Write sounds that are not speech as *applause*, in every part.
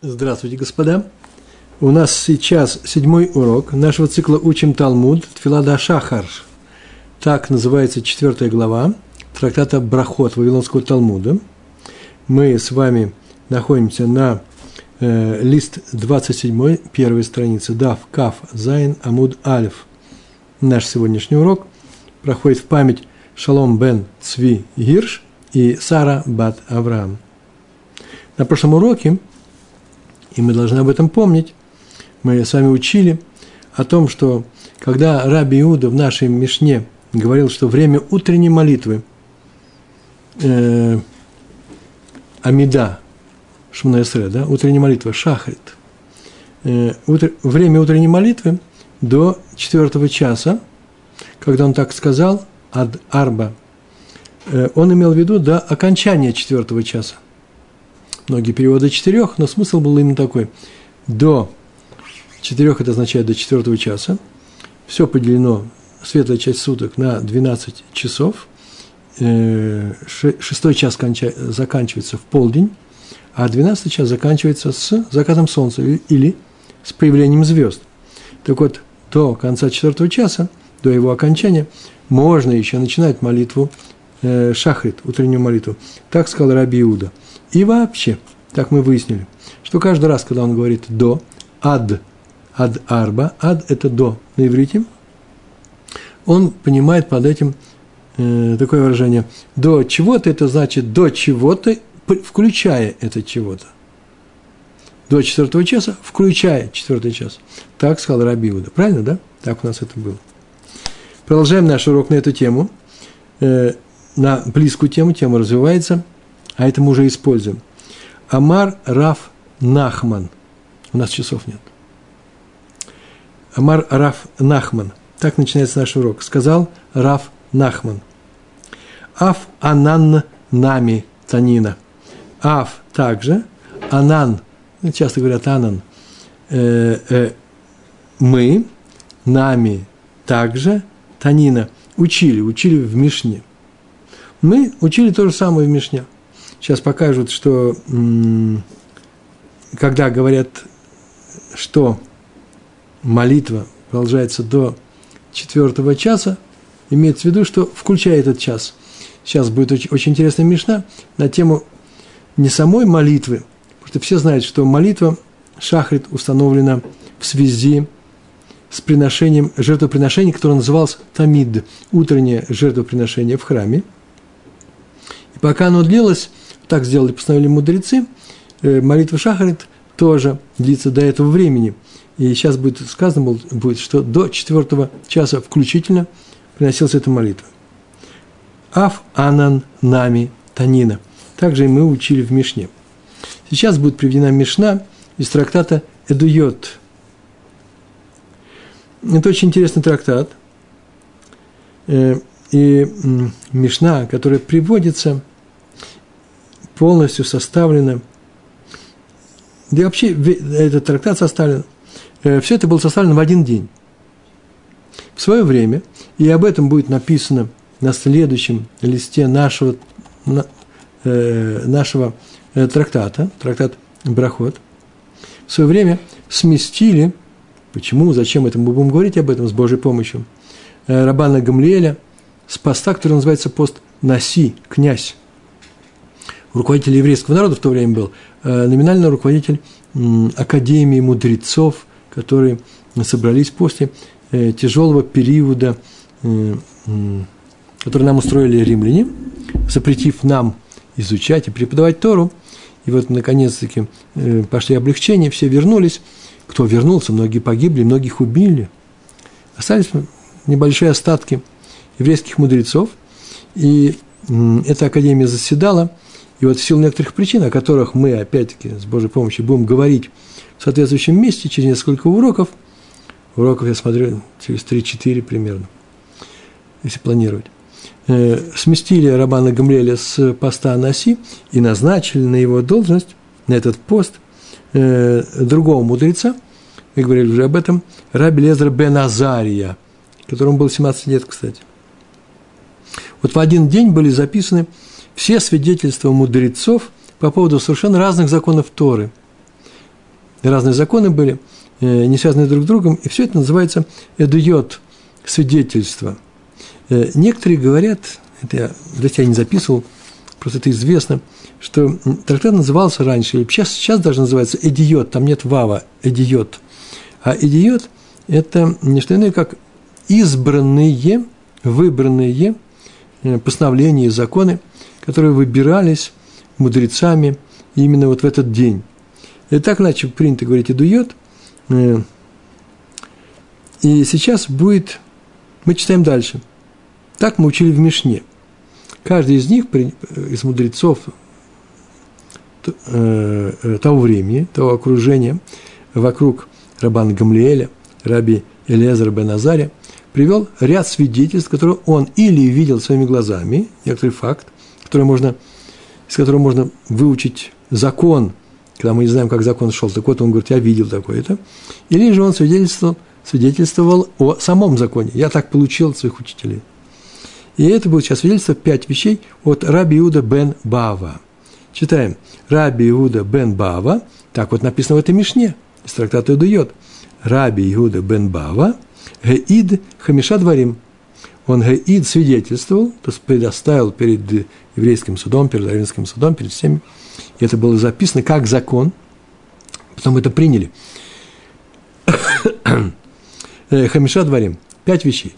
Здравствуйте, господа. У нас сейчас седьмой урок нашего цикла «Учим Талмуд» Тфилада Шахарш. Так называется четвертая глава трактата Брахот Вавилонского Талмуда. Мы с вами находимся на э, лист 27, первой страницы, Дав, Каф, Зайн, Амуд, Алиф. Наш сегодняшний урок проходит в память Шалом бен Цви Гирш и Сара бат Авраам. На прошлом уроке и мы должны об этом помнить. Мы с вами учили о том, что когда Раби Иуда в нашей Мишне говорил, что время утренней молитвы э, Амида, Шмунаэсре, да, утренняя молитва, Шахрит, э, утр, время утренней молитвы до четвертого часа, когда он так сказал, ад арба, э, он имел в виду до окончания четвертого часа – многие переводы четырех, но смысл был именно такой. До четырех это означает до четвертого часа. Все поделено, светлая часть суток, на 12 часов. Э, шестой час заканчивается в полдень, а двенадцатый час заканчивается с закатом солнца или с появлением звезд. Так вот, до конца четвертого часа, до его окончания, можно еще начинать молитву э, шахрит, утреннюю молитву. Так сказал Раби Иуда – и вообще, так мы выяснили, что каждый раз, когда он говорит «до», «ад», «ад арба», «ад» – это «до» на иврите, он понимает под этим э, такое выражение «до чего-то» – это значит «до чего-то», включая это чего-то. До четвертого часа, включая четвертый час. Так сказал Раби Иуда. Правильно, да? Так у нас это было. Продолжаем наш урок на эту тему. Э, на близкую тему, тема развивается – а это мы уже используем. Амар Раф Нахман. У нас часов нет. Амар Раф Нахман. Так начинается наш урок. Сказал Раф Нахман. Аф Анан Нами Танина. Аф также. Анан. Часто говорят Анан. Э, э, мы, нами также, Танина. Учили, учили в Мишне. Мы учили то же самое в Мишне – сейчас покажут, что когда говорят, что молитва продолжается до четвертого часа, имеется в виду, что включая этот час. Сейчас будет очень, очень интересная мешна на тему не самой молитвы, потому что все знают, что молитва шахрит установлена в связи с приношением, жертвоприношения, которое называлось Тамид, утреннее жертвоприношение в храме. И пока оно длилось, так сделали, постановили мудрецы. Э, молитва Шахарит тоже длится до этого времени. И сейчас будет сказано, будет, что до четвертого часа включительно приносилась эта молитва. Аф Анан Нами Танина. Также и мы учили в Мишне. Сейчас будет приведена Мишна из трактата Эдуйот. Это очень интересный трактат. Э, и Мишна, которая приводится – полностью составлено, и вообще этот трактат составлен, э, все это было составлено в один день. В свое время, и об этом будет написано на следующем листе нашего, э, нашего э, трактата, трактат Брахот, в свое время сместили, почему, зачем это, мы будем говорить об этом с Божьей помощью, Рабана Гамлиэля с поста, который называется пост Наси, князь руководитель еврейского народа в то время был, э, номинально руководитель Академии мудрецов, которые собрались после э, тяжелого периода, э, который нам устроили римляне, запретив нам изучать и преподавать Тору. И вот, наконец-таки, пошли облегчения, все вернулись. Кто вернулся, многие погибли, многих убили. Остались небольшие остатки еврейских мудрецов. И эта академия заседала – и вот в силу некоторых причин, о которых мы, опять-таки, с Божьей помощью будем говорить в соответствующем месте через несколько уроков, уроков я смотрю через 3-4 примерно, если планировать, э, сместили Рабана Гамлеля с поста Анаси и назначили на его должность, на этот пост, э, другого мудреца, мы говорили уже об этом, Раби Лезер бен Азария, которому было 17 лет, кстати. Вот в один день были записаны все свидетельства мудрецов по поводу совершенно разных законов Торы. разные законы были, э, не связанные друг с другом, и все это называется эдуйот, свидетельство. Э, некоторые говорят, это я, здесь я не записывал, просто это известно, что трактат назывался раньше, или сейчас, сейчас даже называется «эдиот», там нет «вава», «эдиот». А «эдиот» – это не что иное, как избранные, выбранные э, постановления и законы, которые выбирались мудрецами именно вот в этот день. И так иначе принято говорить «эдует», э, и сейчас будет, мы читаем дальше. Так мы учили в Мишне. Каждый из них, из мудрецов Э, э, того времени, того окружения вокруг Рабана Гамлиэля, раби Элезера бен Азаря, привел ряд свидетельств, которые он или видел своими глазами, некоторый факт, который можно, из которого можно выучить закон, когда мы не знаем, как закон шел, так вот он говорит, я видел такое-то, или же он свидетельствовал, свидетельствовал о самом законе. Я так получил от своих учителей. И это будет сейчас свидетельство пять вещей от Раби Иуда бен Бава. Читаем. Раби Иуда бен Бава, так вот написано в этой Мишне, из трактата Идуйот. Раби Иуда бен Бава, Геид Хамиша Дворим. Он Геид свидетельствовал, то есть предоставил перед еврейским судом, перед равенским судом, перед всеми. И это было записано как закон. Потом это приняли. *coughs* Э, Хамиша Дворим. Пять вещей.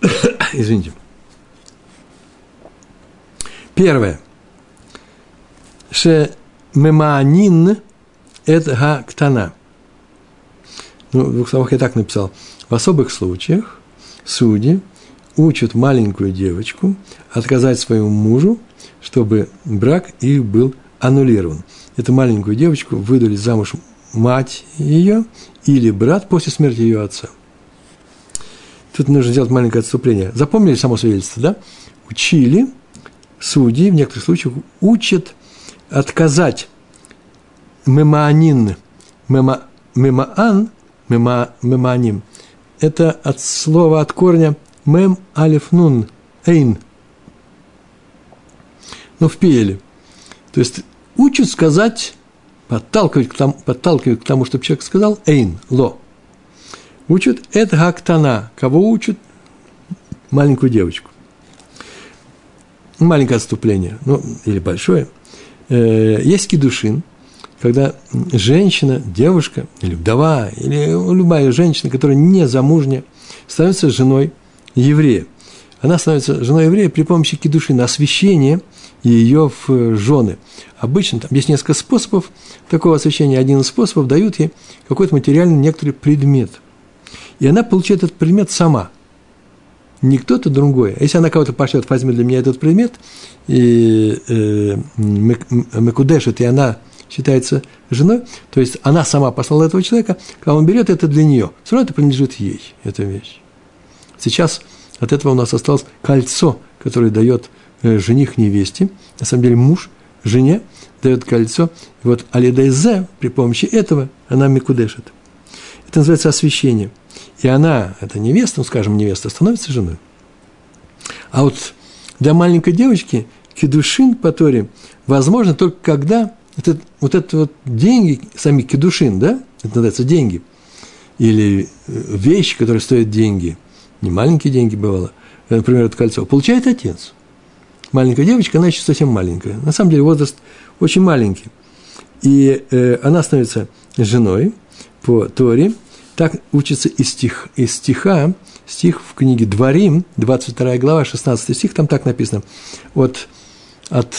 *coughs* Извините. Первое – шемеманин эт ктана. Ну, в двух словах я так написал. В особых случаях судьи учат маленькую девочку отказать своему мужу, чтобы брак их был аннулирован. Эту маленькую девочку выдали замуж мать ее или брат после смерти ее отца. Тут нужно сделать маленькое отступление. Запомнили само свидетельство, да? Учили, судьи в некоторых случаях учат отказать мемаанин, мема, мемаан, мема, мемааним, это от слова, от корня мем алиф нун, эйн. Ну, в пиеле. То есть учат сказать, подталкивать к тому, подталкивать к тому чтобы человек сказал эйн, ло. Учат это гактана. Кого учат? Маленькую девочку. Маленькое отступление, ну, или большое – э, есть кедушин, когда женщина, девушка или вдова, или любая женщина, которая не замужняя, становится женой еврея. Она становится женой еврея при помощи кедушина, освящения ее в жены. Обычно там есть несколько способов такого освящения. Один из способов дают ей какой-то материальный некоторый предмет. И она получает этот предмет сама – не кто-то другой. А если она кого-то пошлет, возьми для меня этот предмет, и э, Мекудешит, и она считается женой, то есть она сама послала этого человека, когда он берет это для нее, все равно это принадлежит ей, эта вещь. Сейчас от этого у нас осталось кольцо, которое дает э, жених невесте, на самом деле муж жене дает кольцо, и вот Алидайзе при помощи этого она Мекудешит. Это называется освящение – и она, эта невеста, ну, скажем, невеста, становится женой. А вот для маленькой девочки кедушин по Торе возможно только когда это, вот это вот деньги, сами кедушин, да, это называется деньги, или э, вещи, которые стоят деньги, не маленькие деньги бывало, например, это кольцо, получает отец. Маленькая девочка, она еще совсем маленькая. На самом деле возраст очень маленький. И э, она становится женой по Торе, так учится из, стих, из стиха, стих в книге Дворим, 22 глава, 16 стих, там так написано, от, от,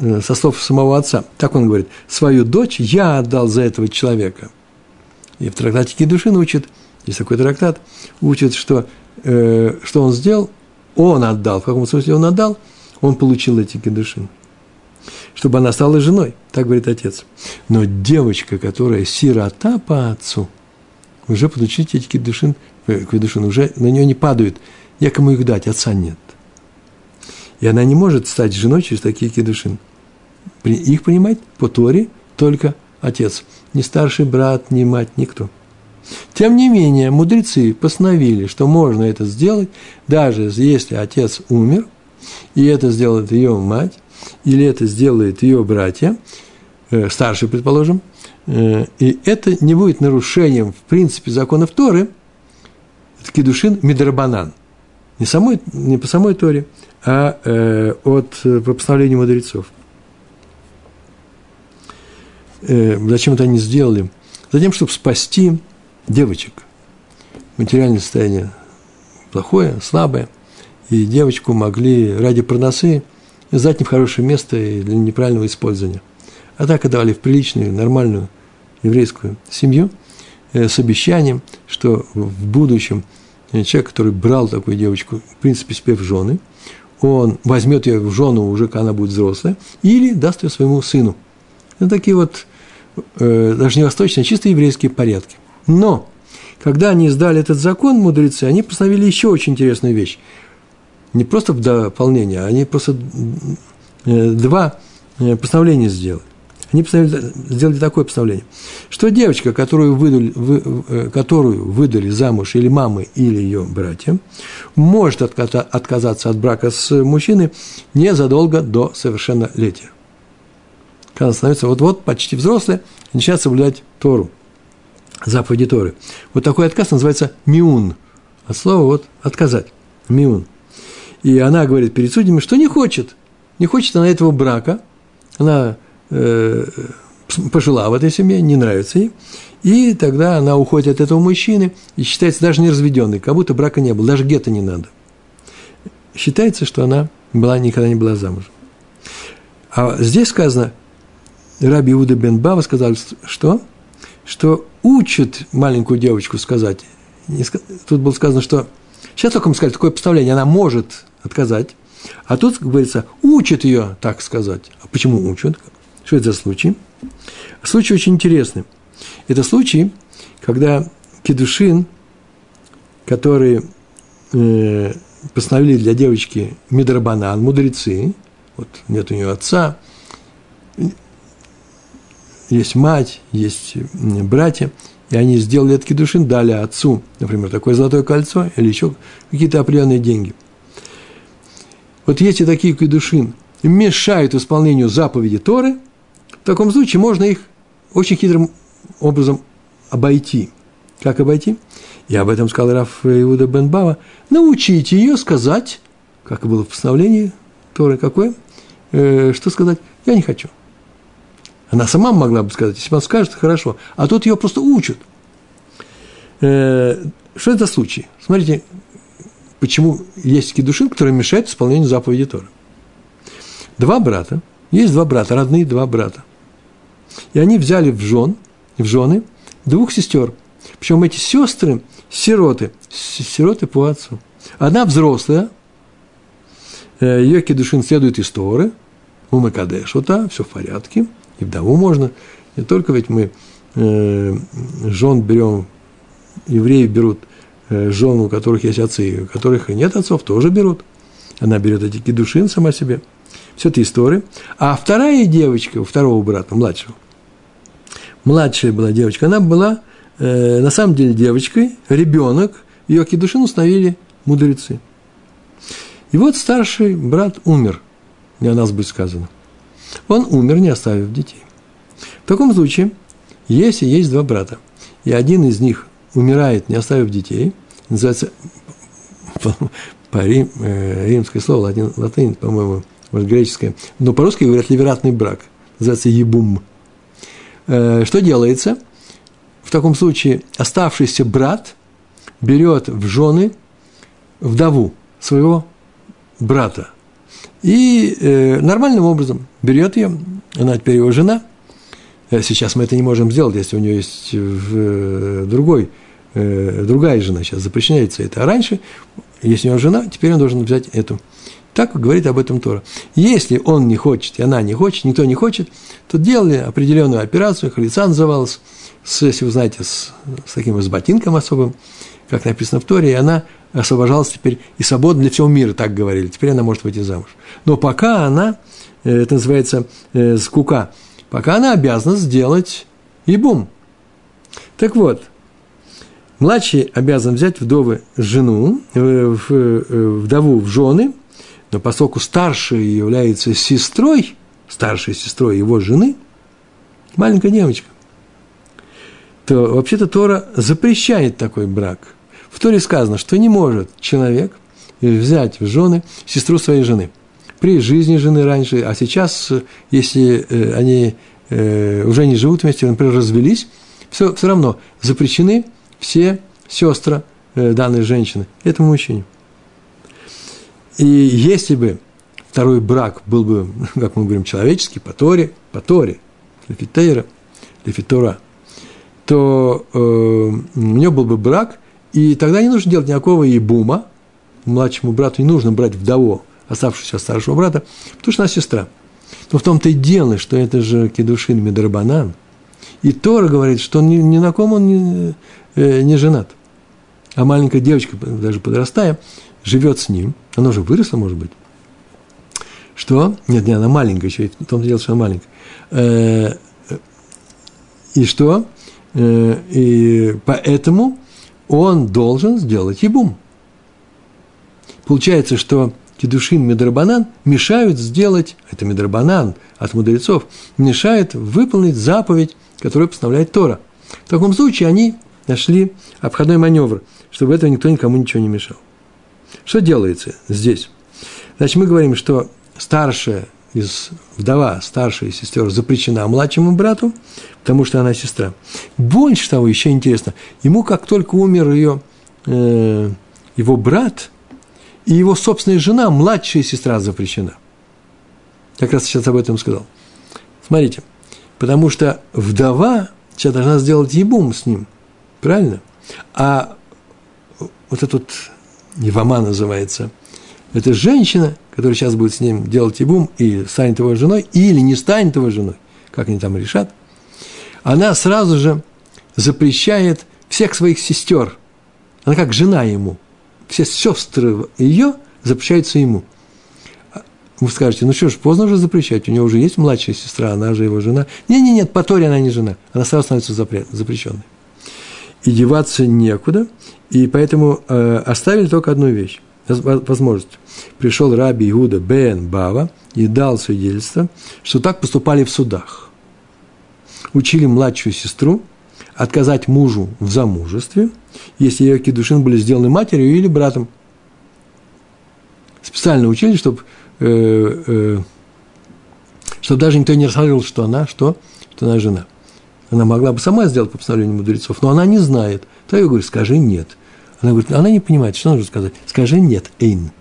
э, со слов самого отца. Так он говорит, свою дочь я отдал за этого человека. И в трактате Кедушин учит, есть такой трактат, учит, что, э, что он сделал, он отдал. В каком смысле он отдал? Он получил эти Кедушин чтобы она стала женой, так говорит отец. Но девочка, которая сирота по отцу – уже получить эти кедушин, э, кедушин, уже на нее не падают, некому их дать, отца нет. И она не может стать женой через такие кедушин. Их принимать по Торе только отец. Ни старший брат, ни мать, никто. Тем не менее, мудрецы постановили, что можно это сделать, даже если отец умер, и это сделает ее мать, или это сделает ее братья, э, старший, предположим, Э, и это не будет нарушением, в принципе, законов Торы, это кедушин мидрабанан. Не, самой, не по самой Торе, а э, от э, по постановлению мудрецов. Э, зачем это они сделали? Затем, чтобы спасти девочек. Материальное состояние плохое, слабое, и девочку могли ради проносы сдать не в хорошее место и для неправильного использования. А так отдавали в приличную, нормальную еврейскую семью э, с обещанием, что в будущем человек, который брал такую девочку, в принципе, себе в жены, он возьмет ее в жену уже, когда она будет взрослая, или даст ее своему сыну. Это такие вот, э, даже не восточные, а чисто еврейские порядки. Но, когда они издали этот закон, мудрецы, они постановили еще очень интересную вещь. Не просто в дополнение, а они просто э, два э, постановления сделали. Они сделали такое постановление, что девочка, которую выдали, вы, э, которую выдали замуж или мамы, или ее братья, может отказаться от брака с мужчиной незадолго до совершеннолетия. Когда она становится вот-вот почти взрослая, начинает соблюдать Тору, заповеди Торы. Вот такой отказ называется миун. От слова вот отказать. Миун. И она говорит перед судьями, что не хочет. Не хочет она этого брака. Она э, пожила в этой семье, не нравится ей, и тогда она уходит от этого мужчины и считается даже не разведенной, как будто брака не было, даже гетто не надо. Считается, что она была, никогда не была замужем. А здесь сказано, Раби Иуда бен Бава сказал, что? Что учат маленькую девочку сказать. Тут было сказано, что сейчас только мы сказали такое представление, она может отказать, а тут говорится, учат ее так сказать. А почему учат? Что это за случай? Случай очень интересный. Это случай, когда Кедушин, который э, постановили для девочки Мидрабанан, мудрецы, вот нет у нее отца, есть мать, есть братья, и они сделали этот кедушин, дали отцу, например, такое золотое кольцо или еще какие-то определенные деньги. Вот если такие кедушин мешают исполнению заповеди Торы – в таком случае можно их очень хитрым образом обойти. Как обойти? И об этом сказал Раф Иуда бен Бава. Научите ее сказать, как было в постановлении Торы, какое? Э, что сказать? Я не хочу. Она сама могла бы сказать, если она скажет, хорошо. А тут ее просто учат. Э, что это за случай? Смотрите, почему есть кедушин, который мешает исполнению заповеди Торы. Два брата, есть два брата, родные два брата. И они взяли в, жен, в жены двух сестер. Причем эти сестры – сироты, сироты по отцу. Одна взрослая, э, ее кедушин следует из Торы, у Макадешута, все в порядке, и вдову можно. Не только ведь мы э, жен берем, евреи берут э, жен, у которых есть отцы, у которых нет отцов, тоже берут. Она берет эти кедушин сама себе. Все это история. А вторая девочка у второго брата, младшего, младшая была девочка, она была э, на самом деле девочкой, ребенок, ее кедушин установили мудрецы. И вот старший брат умер, не о нас будет сказано. Он умер, не оставив детей. В таком случае, если есть два брата, и один из них умирает, не оставив детей, называется по, по рим, э, римское слово, латин, латынь, по-моему, может, греческое, но по-русски говорят ливератный брак, называется ебум – Э, что делается? В таком случае оставшийся брат берет в жены вдову своего брата. И э, нормальным образом берет ее, она теперь его жена. Э, сейчас мы это не можем сделать, если у нее есть э, другой, э, другая жена, сейчас запрещается это. А раньше, если у него жена, теперь он должен взять эту так говорит об этом Тора. Если он не хочет, и она не хочет, никто не хочет, то делали определенную операцию, халица называлась, с, если вы знаете, с, с таким с ботинком особым, как написано в Торе, и она освобождалась теперь и свободна для всего мира, так говорили. Теперь она может выйти замуж. Но пока она, э, это называется э, скука, пока она обязана сделать и бум. Так вот, младший обязан взять вдовы жену, э, вдову в жены – но поскольку старшая является сестрой, старшей сестрой его жены, маленькая девочка, то вообще-то Тора запрещает такой брак. В Торе сказано, что не может человек взять в жены сестру своей жены. При жизни жены раньше, а сейчас, если э, они э, уже не живут вместе, например, развелись, все, все равно запрещены все сестры э, данной женщины этому мужчине. И если бы второй брак был бы, *laughs* как мы говорим, человеческий, по Торе, по Торе, лефитейра, лефитора, то э, у него был бы брак, и тогда не нужно делать никакого ебума, младшему брату не нужно брать вдову, оставшуюся от старшего брата, потому что она сестра. Но в том-то и дело, что это же кедушин медрабанан. И Тора говорит, что ни, ни на ком он не, э, не женат. А маленькая девочка, даже подрастая, живет с ним. Она уже выросла, может быть. Что? Нет, не, она маленькая еще, в том-то дело, что она маленькая. Э, и что? Э, и поэтому он должен сделать ебум. Получается, что кедушин медрабанан мешают сделать, это медрабанан от мудрецов, мешает выполнить заповедь, которую постановляет Тора. В таком случае они нашли обходной маневр, чтобы этого никто никому ничего не мешал. Что делается здесь? Значит, мы говорим, что старшая из вдова, старшая сестер запрещена младшему брату, потому что она сестра. Больше того, еще интересно, ему как только умер ее, э, его брат, и его собственная жена, младшая сестра запрещена. Как раз сейчас об этом сказал. Смотрите, потому что вдова сейчас должна сделать ебум с ним, правильно? А вот этот Евама называется, это женщина, которая сейчас будет с ним делать ебум и станет его женой, или не станет его женой, как они там решат, она сразу же запрещает всех своих сестер. Она как жена ему. Все сестры ее запрещаются ему. Вы скажете, ну что ж, поздно уже запрещать, у него уже есть младшая сестра, она же его жена. Нет, нет, нет, по Торе она не жена, она сразу становится запрещенной. И деваться некуда, и поэтому э, оставили только одну вещь возможность. Пришел раби Иуда бен Бава и дал свидетельство, что так поступали в судах. Учили младшую сестру отказать мужу в замужестве, если ее кедушин были сделаны матерью или братом. Специально учили, чтобы, э, э, чтобы даже никто не рассказывал, что она, что, что она жена. Она могла бы сама сделать по постановлению мудрецов, но она не знает. То я говорю, скажи нет – она говорит, она не понимает, что нужно сказать. Скажи нет, эйн.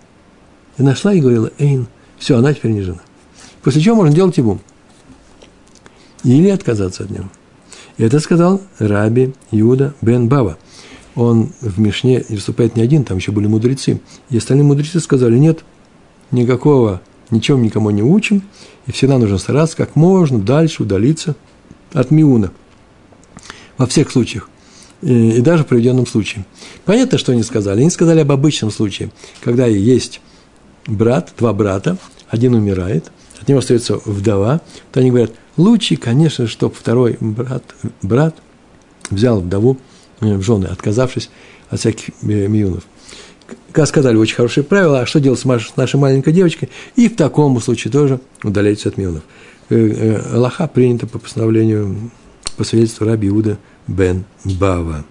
И нашла и говорила, эйн. Все, она теперь не жена. После чего можно делать ибум. Или отказаться от него. И это сказал Раби Иуда бен Бава. Он в Мишне выступает не один, там еще были мудрецы. И остальные мудрецы сказали, нет, никакого, ничем никому не учим, и всегда нужно стараться как можно дальше удалиться от Миуна. Во всех случаях и, и даже в проведенном случае. Понятно, что они сказали. Они сказали об обычном случае, когда есть брат, два брата, один умирает, от него остается вдова, то они говорят, лучше, конечно, чтобы второй брат, брат взял вдову э, в жены, отказавшись от всяких э, миюнов. Как сказали, очень хорошее правило, а что делать с нашей маленькой девочкой? И в таком случае тоже удаляйтесь от миюнов. Э, Аллаха принято по постановлению, по свидетельству Раби Иуда – бен Бава.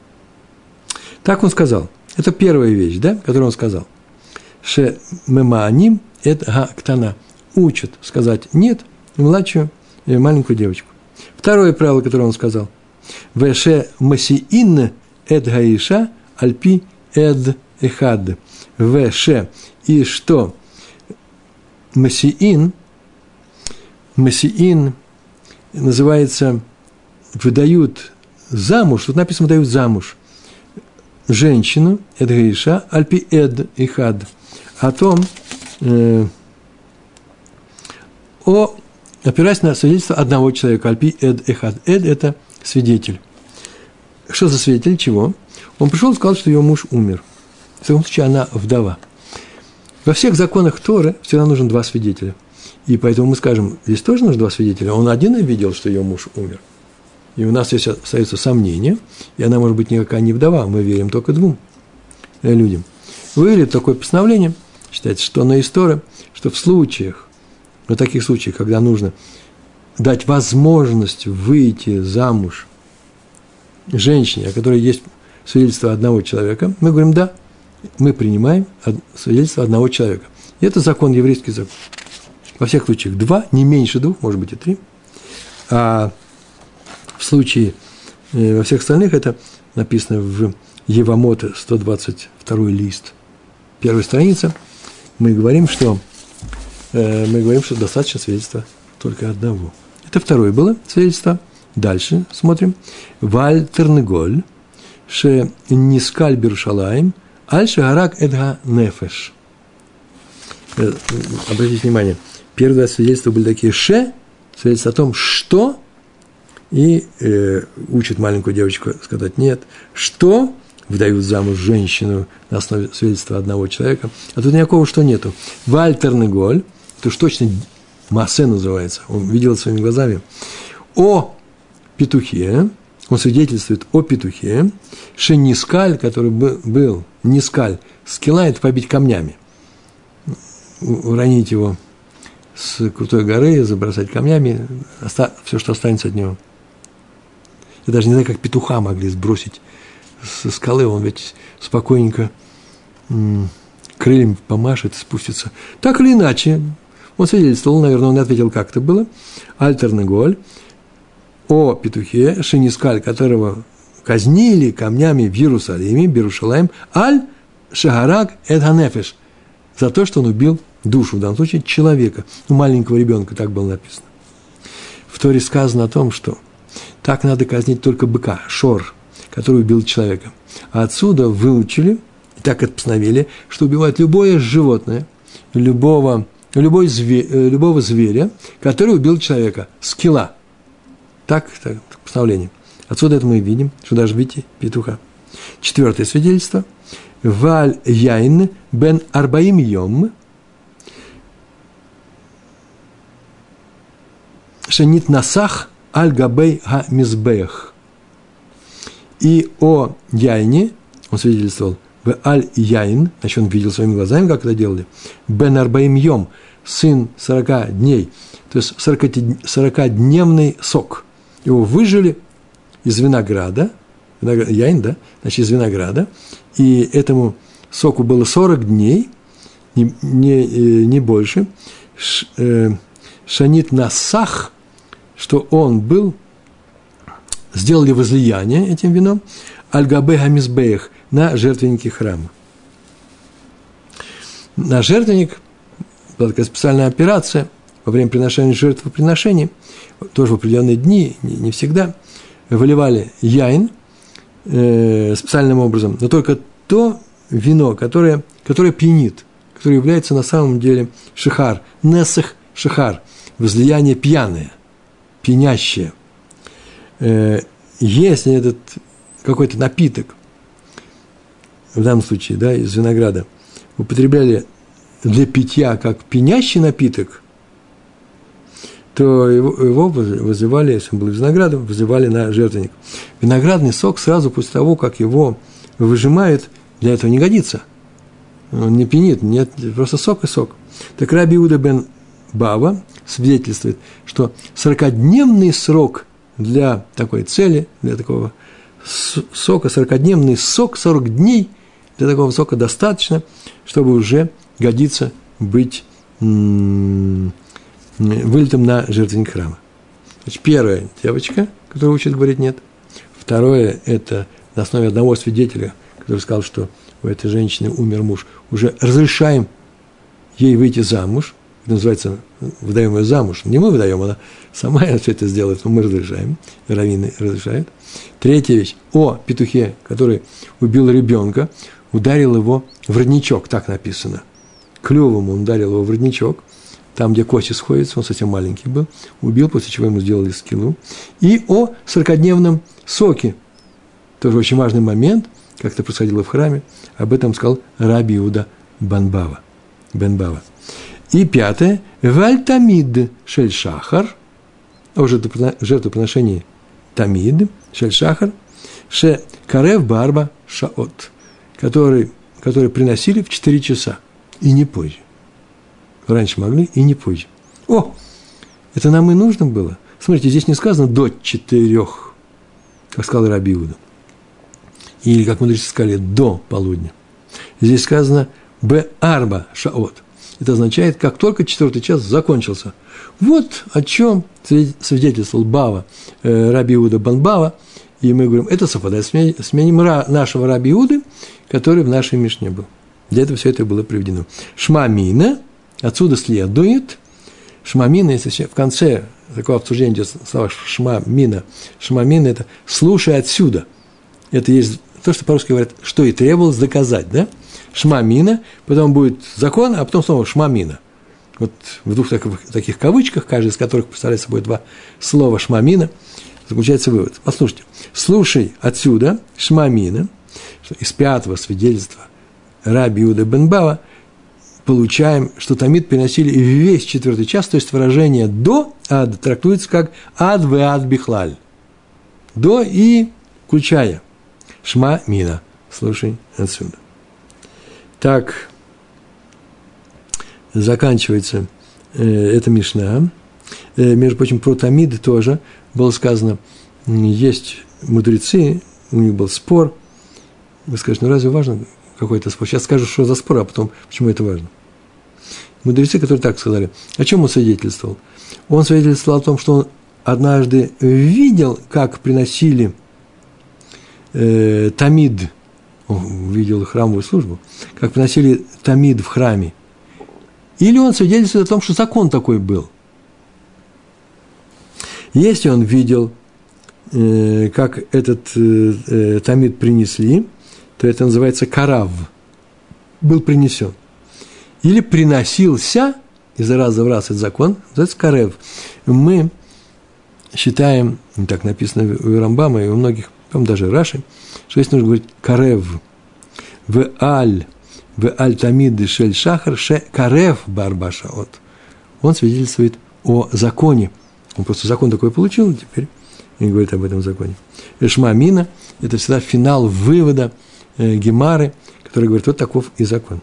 Так он сказал. Это первая вещь, да, которую он сказал. Ше мемааним это га Учат сказать нет младшую или маленькую девочку. Второе правило, которое он сказал. Веше масиин эд гаиша альпи эд эхад. Веше. И что? Масиин, масиин называется, выдают замуж, тут написано дают замуж женщину, это Гаиша, Альпи Эд и Хад, о том, э, о, опираясь на свидетельство одного человека, Альпи Эд и Хад. Эд – это свидетель. Что за свидетель? Чего? Он пришел и сказал, что ее муж умер. В таком случае она вдова. Во всех законах Торы всегда нужен два свидетеля. И поэтому мы скажем, здесь тоже нужно два свидетеля. Он один видел, что ее муж умер и у нас здесь остается сомнение, и она может быть никакая не вдова, мы верим только двум э, людям. Вывели такое постановление, считается, что на история, что в случаях, в таких случаях, когда нужно дать возможность выйти замуж женщине, о которой есть свидетельство одного человека, мы говорим, да, мы принимаем свидетельство одного человека. И это закон, еврейский закон. Во всех случаях два, не меньше двух, может быть и три. А в случае, э, во всех остальных, это написано в Евамоте, 122 лист, первая страница, мы говорим, что э, мы говорим, что достаточно свидетельства только одного. Это второе было свидетельство. Дальше смотрим. Вальтернголь, ше нискаль биршалаем, аль шагарак эдга нефеш. Э, обратите внимание, первые свидетельства были такие ше, свидетельство о том, что, и э, учит маленькую девочку сказать нет, что выдают замуж женщину на основе свидетельства одного человека, а тут никакого что нету. Вальтерный голь, это уж точно Массе называется, он видел своими глазами, о петухе, он свидетельствует о петухе, Шенискаль, который был, был Нискаль, это побить камнями, уронить его с крутой горы, забросать камнями, все, что останется от него. Я даже не знаю, как петуха могли сбросить со скалы, он ведь спокойненько крыльями помашет, спустится. Так или иначе, он свидетельствовал, наверное, он ответил, как это было. Альтерный голь о петухе, Шинискаль, которого казнили камнями в Иерусалиме, Берушалаем, Аль Шагарак Эдханефеш, за то, что он убил душу, в данном случае человека, у маленького ребенка, так было написано. В Торе сказано о том, что так надо казнить только быка, шор, который убил человека. А отсюда выучили, и так это постановили, что убивать любое животное, любого любой зверь, э, любого зверя, который убил человека. Скилла. Так, так постановление. Отсюда это мы видим, что даже видите петуха. Четвертое свидетельство. Валь яйн бен арбаим йом шенит насах аль габей ха мизбех. И о яйне, он свидетельствовал, в аль яйн, значит, он видел своими глазами, как это делали, бен арбаим йом, сын 40 дней, то есть 40-дневный сок. Его выжили из винограда, виноград, яйн, да, значит, из винограда, и этому соку было 40 дней, не, не, э, не больше, э, шанит насах, что он был, сделали возлияние этим вином, альгабе хамизбеях, на жертвеннике храма. На жертвенник была такая специальная операция во время приношения жертвоприношений, тоже в определенные дни, не, не всегда, выливали яин э, специальным образом, но только то вино, которое, которое пьянит, которое является на самом деле шихар, несах шихар, возлияние пьяное, пьянящее. Э, если этот какой-то напиток в данном случае, да, из винограда, употребляли для питья как пьянящий напиток, то его, его вызывали, если он был из винограда, вызывали на жертвенник. Виноградный сок сразу после того, как его выжимают, для этого не годится. Он не пьянит, нет, просто сок и сок. Так Раби Иуда бен Бава свидетельствует, что 40-дневный срок для такой цели, для такого сока, 40-дневный сок, 40 дней – для такого сока достаточно, чтобы уже годиться быть вылетом на жертвенник храма. Значит, первая девочка, которая учит говорить «нет». Второе – это на основе одного свидетеля, который сказал, что у этой женщины умер муж, уже разрешаем ей выйти замуж, называется выдаем ее замуж. Не мы выдаем, она сама *laughs* все это сделает, но мы разрешаем, раввины разрешают. Третья вещь – о петухе, который убил ребенка, ударил его в родничок, так написано. Клювом он ударил его в родничок, там, где кости сходятся, он совсем маленький был, убил, после чего ему сделали скиллу. И о сорокодневном соке, тоже очень важный момент, как это происходило в храме, об этом сказал Раби Иуда Банбава, Бенбава. И пятое, Вальтамид Шельшахар, о жертвоприношении Тамид Шельшахар, Ше Карев Барба Шаот – который, которые приносили в 4 часа, и не позже. Раньше могли, и не позже. О, это нам и нужно было. Смотрите, здесь не сказано до 4. как сказал Раби Иуда. Или, как мудрецы сказали, до полудня. Здесь сказано «б арба шаот». Это означает, как только четвертый час закончился. Вот о чем свидетельствовал Бава, э, Раби Иуда Банбава, и мы говорим, это совпадает с мнением нашего Раби Иуды, который в нашей Мишне был. Для этого все это было приведено. Шмамина, отсюда следует, шмамина, если в конце такого обсуждения идет слова шмамина, шмамина – это «слушай отсюда». Это есть то, что по-русски говорят, что и требовалось доказать, да? Шмамина, потом будет закон, а потом снова шмамина. Вот в двух таких, таких кавычках, каждый из которых представляет собой два слова шмамина, заключается вывод. Послушайте, слушай отсюда шмамина, из пятого свидетельства Раби Иуда Бенбава, получаем, что Тамид приносили весь четвертый час, то есть выражение «до» ад трактуется как «ад в ад бихлаль». «До» и включая. Шма мина. Слушай отсюда. Так заканчивается э, эта Мишна. Э, между прочим, про Тамид тоже было сказано, есть мудрецы, у них был спор. Вы скажете, ну разве важно какой-то спор? Сейчас скажу, что за спор, а потом, почему это важно. Мудрецы, которые так сказали, о чем он свидетельствовал? Он свидетельствовал о том, что он однажды видел, как приносили э, Тамид, он видел храмовую службу, как приносили Тамид в храме. Или он свидетельствует о том, что закон такой был. Если он видел, э, как этот э, э, Тамид принесли, то это называется карав, был принесен. Или приносился, из раза в раз этот закон, называется карев. Мы считаем, так написано у Рамбама и у многих там даже Раши, что здесь нужно говорить карев, в аль, в аль тамиды шель шахар, ше карев барбаша от. Он свидетельствует о законе. Он просто закон такой получил, теперь и говорит об этом законе. Эшмамина – это всегда финал вывода э, Гемары, который говорит, вот таков и закон.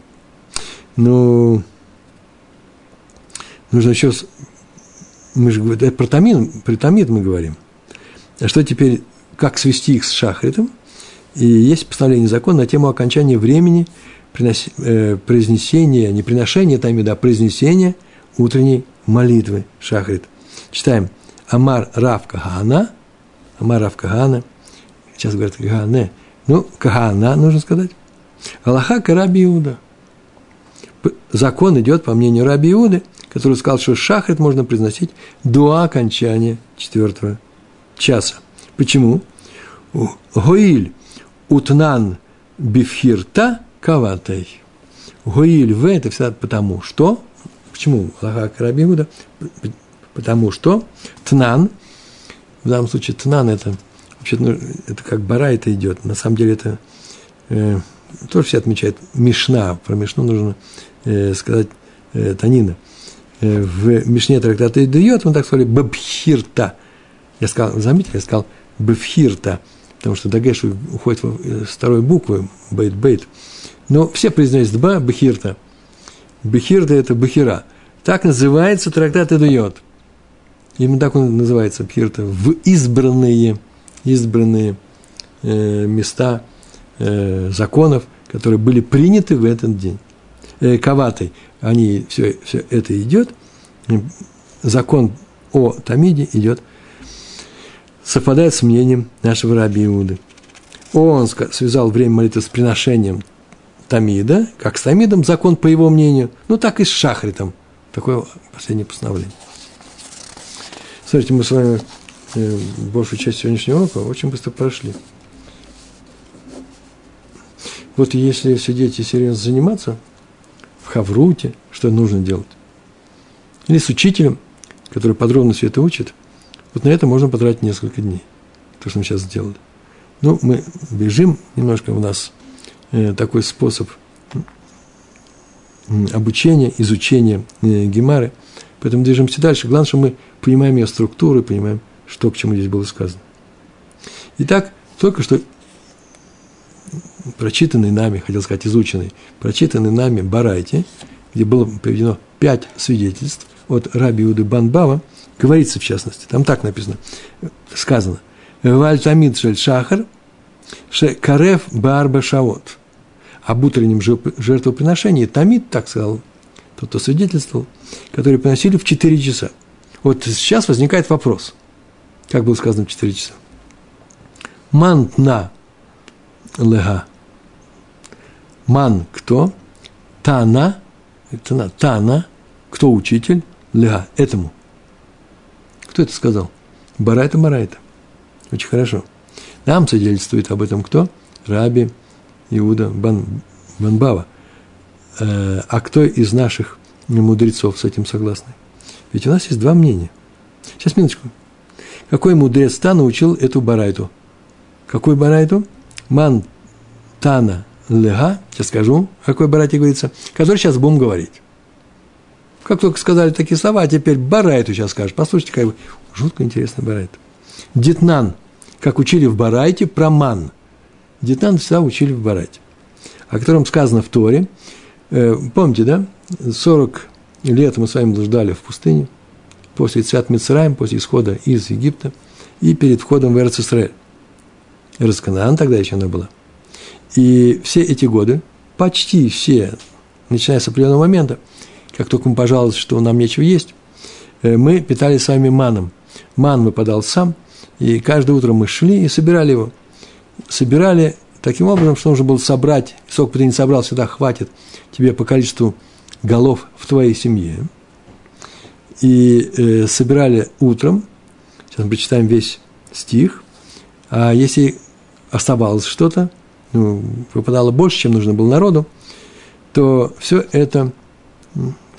Ну, нужно еще, мы же говорим, это про тамид, про тамид мы говорим. А что теперь как свести их с шахритом. И есть постановление закона на тему окончания времени приноси, э, произнесения, не приношения тамида, а произнесения утренней молитвы шахрит. Читаем. Амар Рав Кагана, Амар Рав Кагана, сейчас говорят Кагане, ну, Кагана, нужно сказать. Аллаха Раби Иуда. Закон идет, по мнению Раби Иуды, который сказал, что шахрит можно произносить до окончания четвертого часа. Почему? Гоиль утнан бифхирта каватай. Гоиль в это всегда потому что. Почему? Лаха Карабиуда. Потому что תנן, в данном случае תנן это вообще ну, это как бара это идет. На самом деле это э, тоже все отмечают Мишна. Про Мишну нужно э, сказать э, תנינא. Э, в Мишне трактата идет, он так сказали, בבחירתא. Я сказал, заметили, я сказал, בבחירתא, потому что дагеш уходит с второй буквы, бейт-бейт. Но все произносят ба, בחירתא. Бихирта – это бахира. Так называется трактат Эдуйот. Именно так он называется, бхирта, в избранные, избранные э, места э, законов, которые были приняты в этот день. Э, каватой, они, все, все это идет, закон о Тамиде идет совпадает с мнением нашего раби Иуды. Он связал время молитвы с приношением Тамида, как с Тамидом, закон по его мнению, ну так и с Шахритом. Такое последнее постановление. Смотрите, мы с вами э, большую часть сегодняшнего урока очень быстро прошли. Вот если сидеть и серьезно заниматься в Хавруте, что нужно делать, или с учителем, который подробно все это учит – вот на это можно потратить несколько дней, то, что мы сейчас сделали. Ну, мы бежим, немножко у нас э, такой способ обучения, изучения э, Гемары, поэтому движемся дальше. Главное, что мы понимаем ее структуру, понимаем, что к чему здесь было сказано. Итак, только что прочитанный нами, хотел сказать, изученный, прочитанный нами Барайте, где было приведено пять свидетельств от Раби Уды Банбава, говорится в частности, там так написано, сказано, Вальтамид шель шахар, ше карев барба шаот. Об утреннем жертвоприношении Тамид, так сказал тот, кто свидетельствовал, которые приносили в 4 часа. Вот сейчас возникает вопрос, как было сказано в 4 часа. Мантна лега. Ман кто? Тана. Тана. Тана. Кто учитель? Лега. Этому. Кто это сказал? Барайта Барайта. Очень хорошо. Нам свидетельствует об этом кто? Раби Иуда Бан, Банбава. Э, а кто из наших мудрецов с этим согласны? Ведь у нас есть два мнения. Сейчас, минуточку. Какой мудрец Та научил эту барайту? Какой барайту? Ман Тана Лега, сейчас скажу, какой барайте говорится, который сейчас будем говорить. Как только сказали такие слова, а теперь барайту сейчас скажешь. Послушайте, какая жутко интересная барайта. Детнан, как учили в барайте, про ман. Детнан всегда учили в барайте. О котором сказано в Торе. Э, помните, да? 40 лет мы с вами блуждали в пустыне. После Цвят Мицраем, после исхода из Египта. И перед входом в Эрцисраэль. Эрцканаан тогда еще она была. И все эти годы, почти все, начиная с определенного момента, как только мы пожаловались, что нам нечего есть, э, мы питались с вами маном. Ман выпадал сам, и каждое утро мы шли и собирали его. Собирали таким образом, что нужно было собрать, сколько бы ты не собрал, всегда хватит тебе по количеству голов в твоей семье. И э, собирали утром, сейчас мы прочитаем весь стих, а если оставалось что-то, ну, выпадало больше, чем нужно было народу, то все это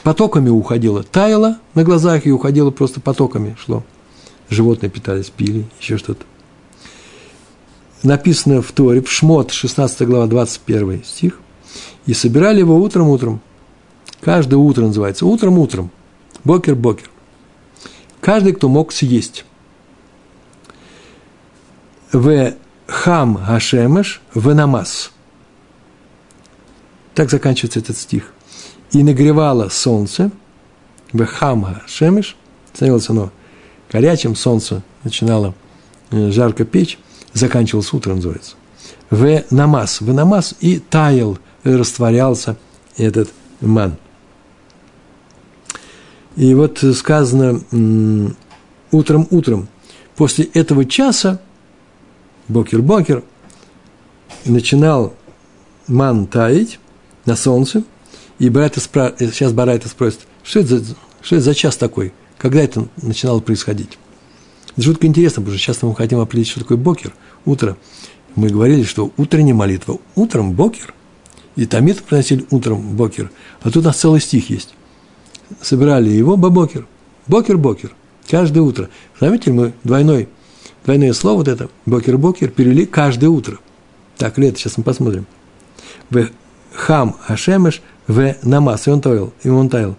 потоками уходило, таяло на глазах и уходило просто потоками шло. Животные питались, пили, еще что-то. Написано в Торе, в Шмот, 16 глава, 21 стих. И собирали его утром-утром. Каждое утро называется. Утром-утром. Бокер-бокер. Каждый, кто мог съесть. В хам гашемеш в намаз. Так заканчивается этот стих. И нагревало солнце, в хам гашемеш, становилось оно горячим, солнце начинало э, жарко печь, заканчивалось утро, называется. В намаз, в намаз и таял, растворялся этот ман. И вот сказано утром-утром, после этого часа бокер-бокер, начинал ман таять на солнце, и Барайта спра... сейчас Барайта спросит, что это, за, что это за час такой, когда это начинало происходить. Жутко интересно, потому что сейчас мы хотим определить, что такое бокер, утро. Мы говорили, что утренняя молитва, утром бокер, и тамид приносили утром бокер, а тут у нас целый стих есть. Собирали его бабокер, бокер-бокер, каждое утро. Заметили, мы двойной Двойное слово вот это, бокер-бокер, перевели каждое утро. Так ли это? Сейчас мы посмотрим. В хам ашемеш в намаз, и он таил, и он таил.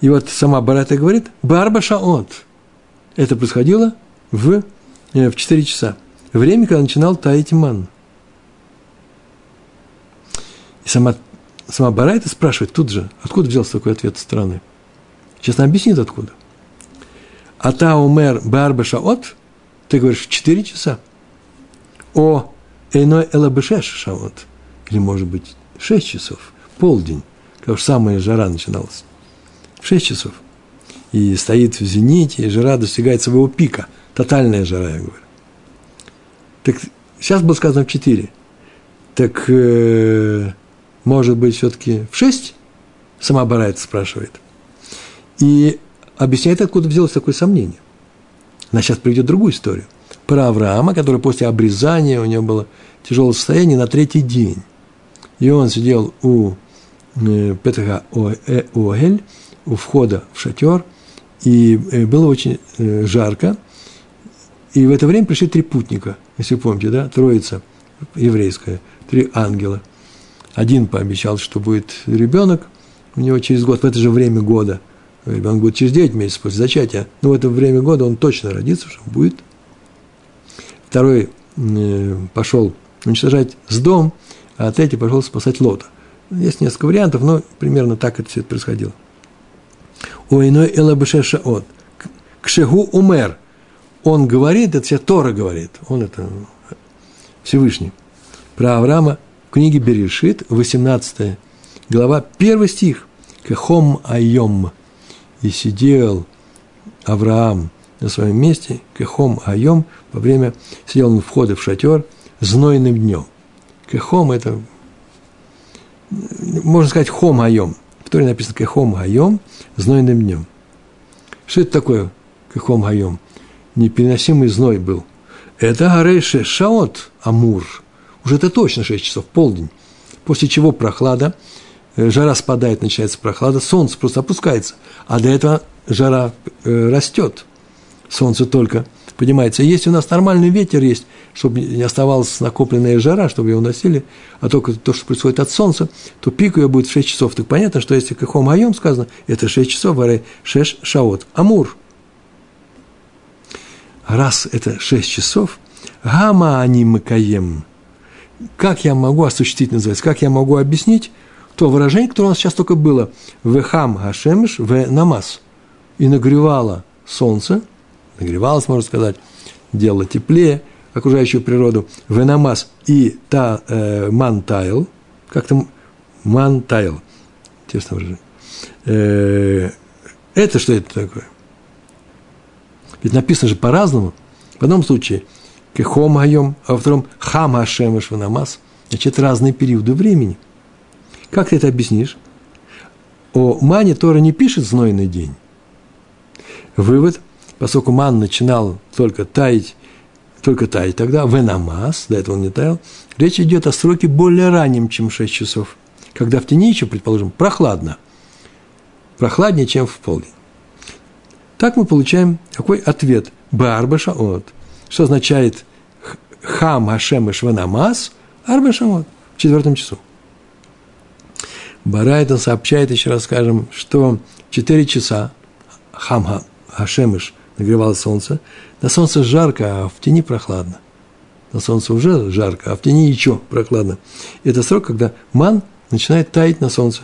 И вот сама Барата говорит, барба шаот. Это происходило в, э, в 4 часа. Время, когда начинал таять ман. И сама, сама Барайта спрашивает тут же, откуда взялся такой ответ страны. Сейчас она объяснит, откуда. Ата умер барба шаот – ты говоришь, 4 часа? О, эйной элабешеш шаот. Или, может быть, 6 часов, полдень, как самая жара начиналась. В 6 часов. И стоит в зените, и жара достигает своего пика. Тотальная жара, я говорю. Так сейчас было сказано в 4. Так, э, может быть, все-таки в 6? Сама Барайт спрашивает. И объясняет, откуда взялось такое сомнение. Она сейчас приведет другую историю. Про Авраама, который после обрезания, у него было тяжелое состояние на третий день. И он сидел у Петаха э, Оэль, у входа в шатер, и э, было очень жарко. И в это время пришли три путника, если помните, да, троица еврейская, три ангела. Один пообещал, что будет ребенок у него через год, в это же время года – Ребенок будет через 9 месяцев после зачатия. Но в это время года он точно родится, что будет. Второй э, пошел уничтожать с дом, а третий пошел спасать Лота. Есть несколько вариантов, но примерно так это все это происходило. У иной элабышеша от. Кшегу умер. он говорит, это все Тора говорит, он это Всевышний. Про Авраама в книге Берешит, 18 глава, первый стих. Кехом айом. И сидел Авраам на своем месте, кехом айом, во время, сидел он входа в шатер, знойным днем. Кехом – это, можно сказать, хом айом. В Торе написано кехом айом, знойным днем. Что это такое кехом айом? Непереносимый зной был. Это Арейше Шаот Амур. Уже это точно 6 часов, полдень. После чего прохлада, э, жара спадает, начинается прохлада, солнце просто опускается. А до этого жара э, растет. Солнце только поднимается. Если у нас нормальный ветер есть, чтобы не оставалась накопленная жара, чтобы ее уносили, а только то, что происходит от солнца, то пик ее будет в 6 часов. Так понятно, что если Кахом Айом сказано, это 6 часов, варе 6 шаот. Амур. Раз это 6 часов, гама они макаем. Как я могу осуществить, называется, как я могу объяснить то выражение, которое у нас сейчас только было. Вехам гашемиш, в намаз. И нагревало солнце – нагревалось, можно сказать, делало теплее окружающую природу, венамас и та э, мантайл, как там мантайл, интересно выражение. Э, это что это такое? Ведь написано же по-разному. В одном случае кехом айом, а во втором хам ашемеш венамас. Значит, разные периоды времени. Как ты это объяснишь? О мане Тора не пишет знойный день. Вывод – поскольку ман начинал только таять, только таять тогда, венамас, до этого он не таял, речь идет о сроке более раннем, чем 6 часов, когда в тени еще, предположим, прохладно, прохладнее, чем в полдень. Так мы получаем какой ответ? Барба шаот. Что означает хам хашем шванамас? Арба шаот. В четвертом часу. Барайтон сообщает, еще раз скажем, что 4 часа хам хашемыш нагревалось солнце. На солнце жарко, а в тени прохладно. На солнце уже жарко, а в тени еще прохладно. И это срок, когда ман начинает таять на солнце.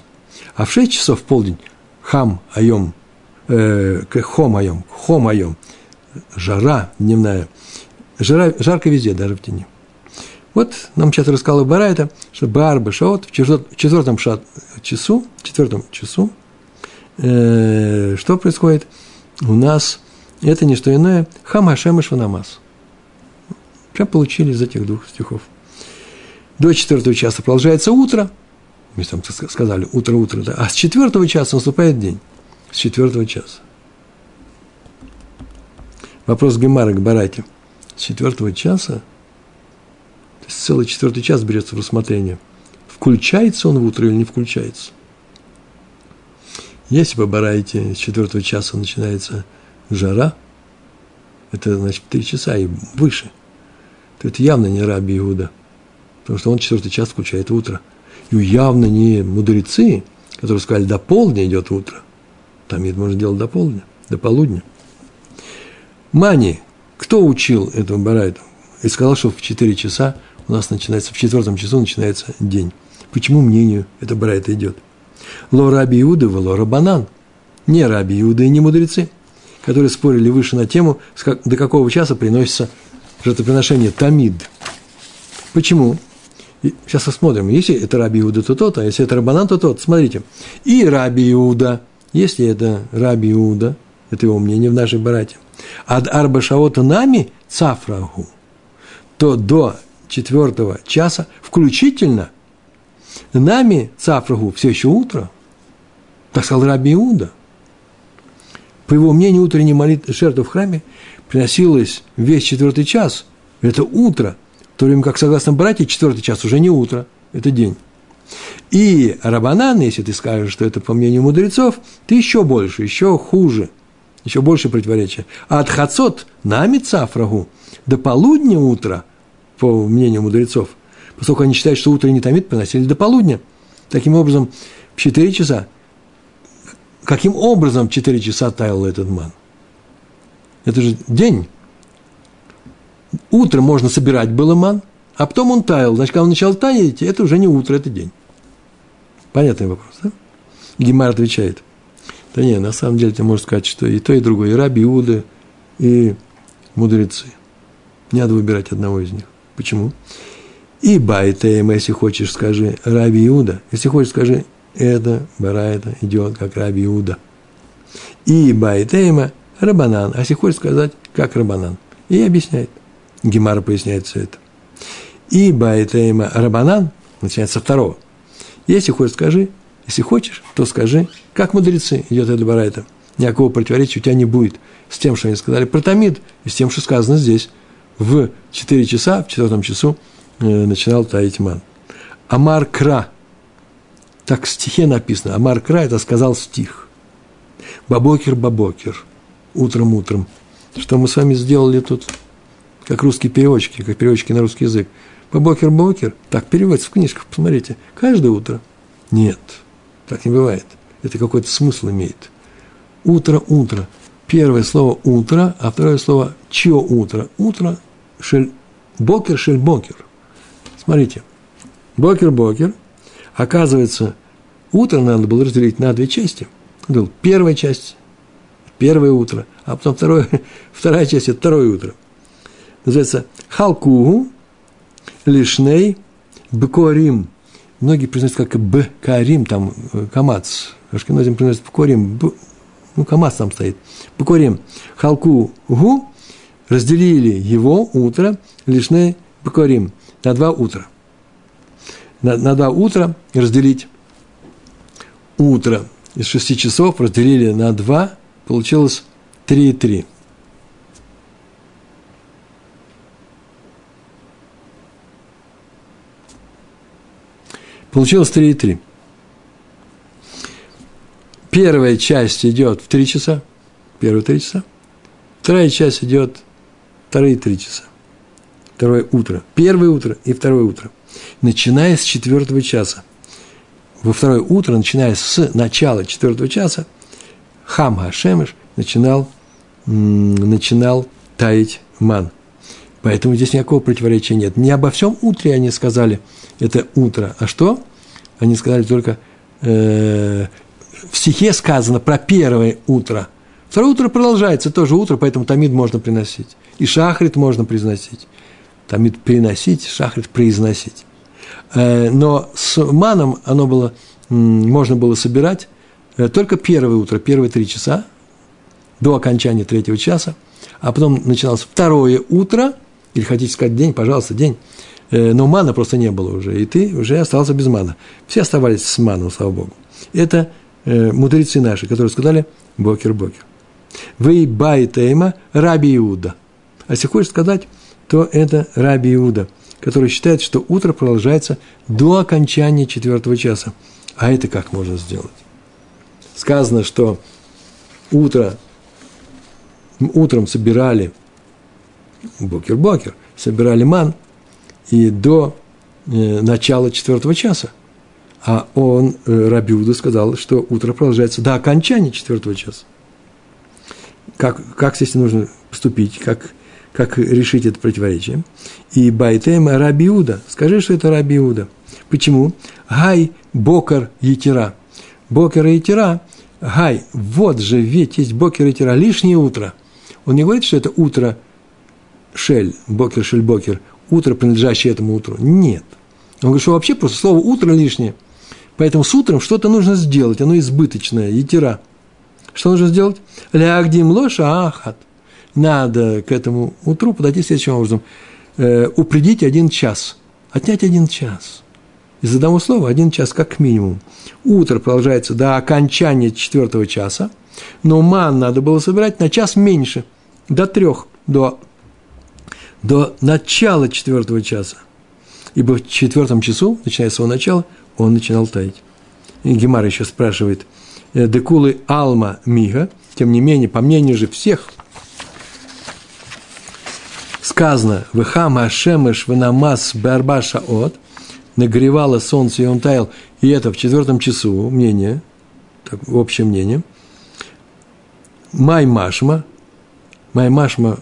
А в 6 часов в полдень хам айом, э, хом айом, хом айом, жара дневная. Жара, жарко везде, даже в тени. Вот нам сейчас рассказал Барайта, что Барба Шаот в четвертом шат, часу, четвертом часу, э, что происходит? У нас это не что иное Хам Хашем и Шванамас. Прям получили из этих двух стихов. До четвертого часа продолжается утро. Мы там сказали, утро-утро, да. А с четвертого часа наступает день. С четвертого часа. Вопрос Гемара к Бараке. С четвертого часа, то есть целый четвертый час берется в рассмотрение. Включается он в утро или не включается? Если по Барайте с четвертого часа начинается жара, это значит три часа и выше, то это явно не Раби Иуда, потому что он четвертый час включает утро. И явно не мудрецы, которые сказали, до полдня идет утро. Там это можно делать до полдня, до полудня. Мани, кто учил этому Барайту? И сказал, что в 4 часа у нас начинается, в четвертом часу начинается день. Почему мнению это Барайта идет? Ло Раби Иуда, ло Банан. Не Раби Иуда и не мудрецы – которые спорили выше на тему, до какого часа приносится жертвоприношение Тамид. Почему? Сейчас посмотрим, если это Раби Иуда, то тот, а если это Рабанан, то тот. Смотрите. И Раби Иуда, если это Раби Иуда, это его мнение в нашей барате, ад арба шаота нами цафрагу, то до четвертого часа включительно нами цафрагу все еще утро. Так сказал Раби Иуда – по его мнению, утренняя молитва, жертва в храме приносилась весь четвертый час. Это утро. В то время как, согласно братьям, четвертый час уже не утро, это день. И Рабанан, если ты скажешь, что это по мнению мудрецов, ты еще больше, еще хуже, еще больше противоречия. А от хацот нами цафрагу до полудня утра, по мнению мудрецов, поскольку они считают, что утренний тамид приносили до полудня. Таким образом, в 4 часа каким образом 4 часа таял этот ман? Это же день. Утром можно собирать было ман, а потом он таял. Значит, когда он начал таять, это уже не утро, это день. Понятный вопрос, да? Гемар отвечает. Да не, на самом деле ты можешь сказать, что и то, и другое, и Раби Иуда, и мудрецы. Не надо выбирать одного из них. Почему? אי בעית אימא, если хочешь, скажи Раби Иуда. Если хочешь, скажи это, Барайта идет как Раби Иуда. אי בעית אימא רבנן. А если хочешь сказать, как רבנן. И объясняет. Гемара поясняет все это. אי בעית אימא רבנן, начинается со второго. Если хочешь, скажи, если хочешь, то скажи, как мудрецы, идет это Барайта. Никакого противоречия у тебя не будет с тем, что они сказали про Тамид, и с тем, что сказано здесь. В 4 часа, в четвертом часу э, начинал таять ман. Амар Кра. Так в стихе написано. Амар Кра – это сказал стих. Бабокер, бабокер. Утром, утром. Что мы с вами сделали тут? Как русские переводчики, как переводчики на русский язык. Бабокер, бабокер. Так переводится в книжках, посмотрите. Каждое утро. Нет, так не бывает. Это какой-то смысл имеет. Утро, утро. Первое слово утро, а второе слово чье утро? Утро, шель, бокер, шель, бокер. Смотрите, бокер, бокер. Оказывается, утро надо было разделить на две части. Был первая часть, первое утро, а потом второе, *laughs* вторая часть – это второе утро. Называется халкугу лишней бкорим. Многие произносят как б карим, там э, камац. Ашкенозим произносят бкорим, ну, КамАЗ там стоит. Покорим. Халку гу разделили его утро лишне покорим на два утра. На, на два утра разделить утро из шести часов разделили на два, получилось три и три. Получилось три и три. Первая часть идет в три часа, первые три часа. Вторая часть идет вторые три часа. Второе утро. Первое утро и второе утро. Начиная с четвертого часа. Во второе утро, начиная с начала четвертого часа, Хам Хашемеш начинал, начинал таять ман. Поэтому здесь никакого противоречия нет. Не обо всем утре они сказали, это утро. А что? Они сказали только э, в стихе сказано про первое утро. Второе утро продолжается, тоже утро, поэтому тамид можно приносить. И шахрит можно произносить. Тамид приносить, шахрит произносить. Э, но с маном оно было, можно было собирать э, только первое утро, первые три часа, до окончания третьего часа, а потом начиналось второе утро, или хотите сказать день, пожалуйста, день, э, но мана просто не было уже, и ты уже остался без мана. Все оставались с маном, слава Богу. Это мудрецы наши, которые сказали «бокер-бокер». «Вы байтейма Раби Иуда». А если хочешь сказать, то это Раби Иуда, который считает, что утро продолжается до окончания четвертого часа. А это как можно сделать? Сказано, что утро, утром собирали бокер-бокер, собирали ман, и до э, начала четвертого часа – а он, э, Рабиуда, сказал, что утро продолжается до окончания четвертого часа. Как, как здесь нужно поступить, как, как решить это противоречие? И Байтема Рабиуда, скажи, что это Рабиуда. Почему? Гай Бокар Етира. Бокер и Гай, вот же, ведь есть Бокер и лишнее утро. Он не говорит, что это утро Шель, Бокер, Шель, Бокер, утро, принадлежащее этому утру. Нет. Он говорит, что вообще просто слово «утро» лишнее – Поэтому с утром что-то нужно сделать, оно избыточное, етира. Что нужно сделать? Лягдим лоша ахат. Надо к этому утру подойти следующим образом. Э, упредить один час. Отнять один час. Из одного слова один час как минимум. Утро продолжается до окончания четвертого часа, но ман надо было собирать на час меньше, до трех, до, до начала четвертого часа. Ибо в четвертом часу, начиная с его начала, он начинал таять. И Гемар еще спрашивает, «Э, декулы алма мига, тем не менее, по мнению же всех, сказано, «Вехама шемеш венамас барбаша от», нагревало солнце, и он таял, и это в четвертом часу, мнение, так, общее мнение, Май Машма, Май Машма,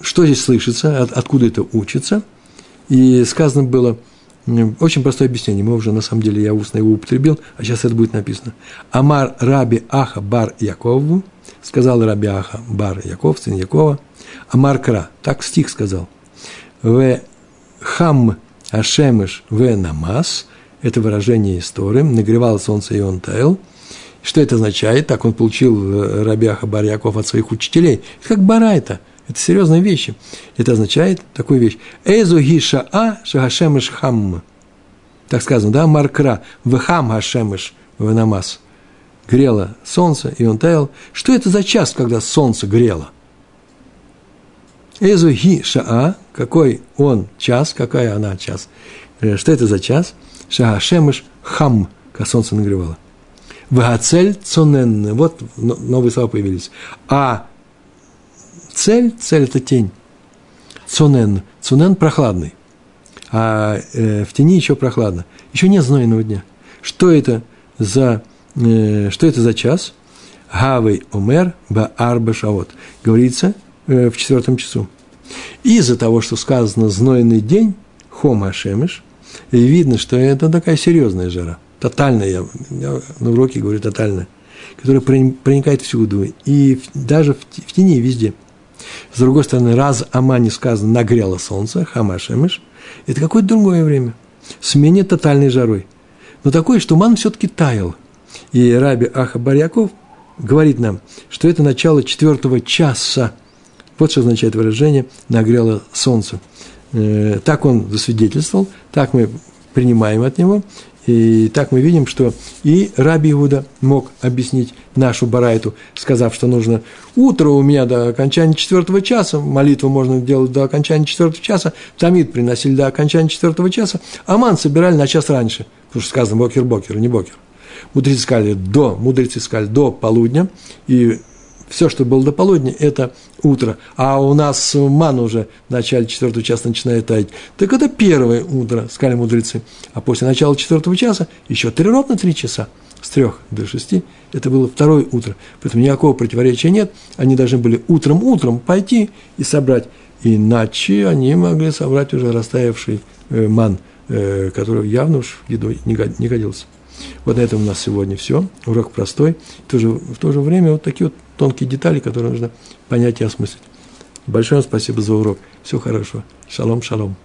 что здесь слышится, от, откуда это учится, и сказано было – Очень простое объяснение. Мы уже, на самом деле, я устно его употребил, а сейчас это будет написано. Амар Раби Аха Бар Якову, сказал Раби Аха Бар Яков, сын Якова, Амар Кра, так стих сказал. В хам ашемыш в намаз, это выражение истории, нагревало солнце и он таял. Что это означает? Так он получил э, Рабиаха Бар Яков от своих учителей. Это как барайта. Это серьезные вещи. Это означает такую вещь. Эзу гиша а шагашемыш хам. Так сказано, да, маркра, вхам хашемыш в намаз. Грело солнце, и он таял. Что это за час, когда солнце грело? Эзу ги шаа, какой он час, какая она час. Э, что это за час? Шагашемыш хам, как солнце нагревало. Вагацель цонен. Вот новые слова появились. А цель, цель – это тень. Цунен. Цунен – прохладный. А э, в тени еще прохладно. Еще нет знойного дня. Что это за, что это за час? Гавей омер ба арба шавот. Говорится э, в четвертом часу. Из-за того, что сказано «знойный день», хома шемеш, видно, что это такая серьезная жара. Тотальная, я, на уроке говорю тотальная, которая проникает всюду, и даже в, тени везде – с другой стороны, раз Амане сказано «нагрело солнце», Хамашемиш, это какое-то другое время, с менее тотальной жарой. Но такое, что ман все-таки таял. И Раби Аха Барьяков говорит нам, что это начало четвертого часа. Вот что означает выражение «нагрело солнце». Э, так он засвидетельствовал, так мы принимаем от него, и так мы видим, что и Раби Иуда мог объяснить нашу барайту, сказав, что нужно утро у меня до окончания четвертого часа, молитву можно делать до окончания четвертого часа, тамид приносили до окончания четвертого часа, аман собирали на час раньше, потому что сказано бокер-бокер, не бокер. Мудрецы сказали до, мудрецы сказали до полудня, и все, что было до полудня, это утро. А у нас ман уже в начале четвертого часа начинает таять. Так это первое утро, сказали мудрецы. А после начала четвертого часа еще три ровно три часа. С трех до шести это было второе утро. Поэтому никакого противоречия нет. Они должны были утром-утром пойти и собрать. Иначе они могли собрать уже растаявший э, ман, э, который явно уж еду не годился. Вот на этом у нас сегодня все. Урок простой. В то же, в то же время вот такие вот тонкие детали, которые нужно понять и осмыслить. Большое спасибо за урок. Всего хорошего. Шалом, шалом.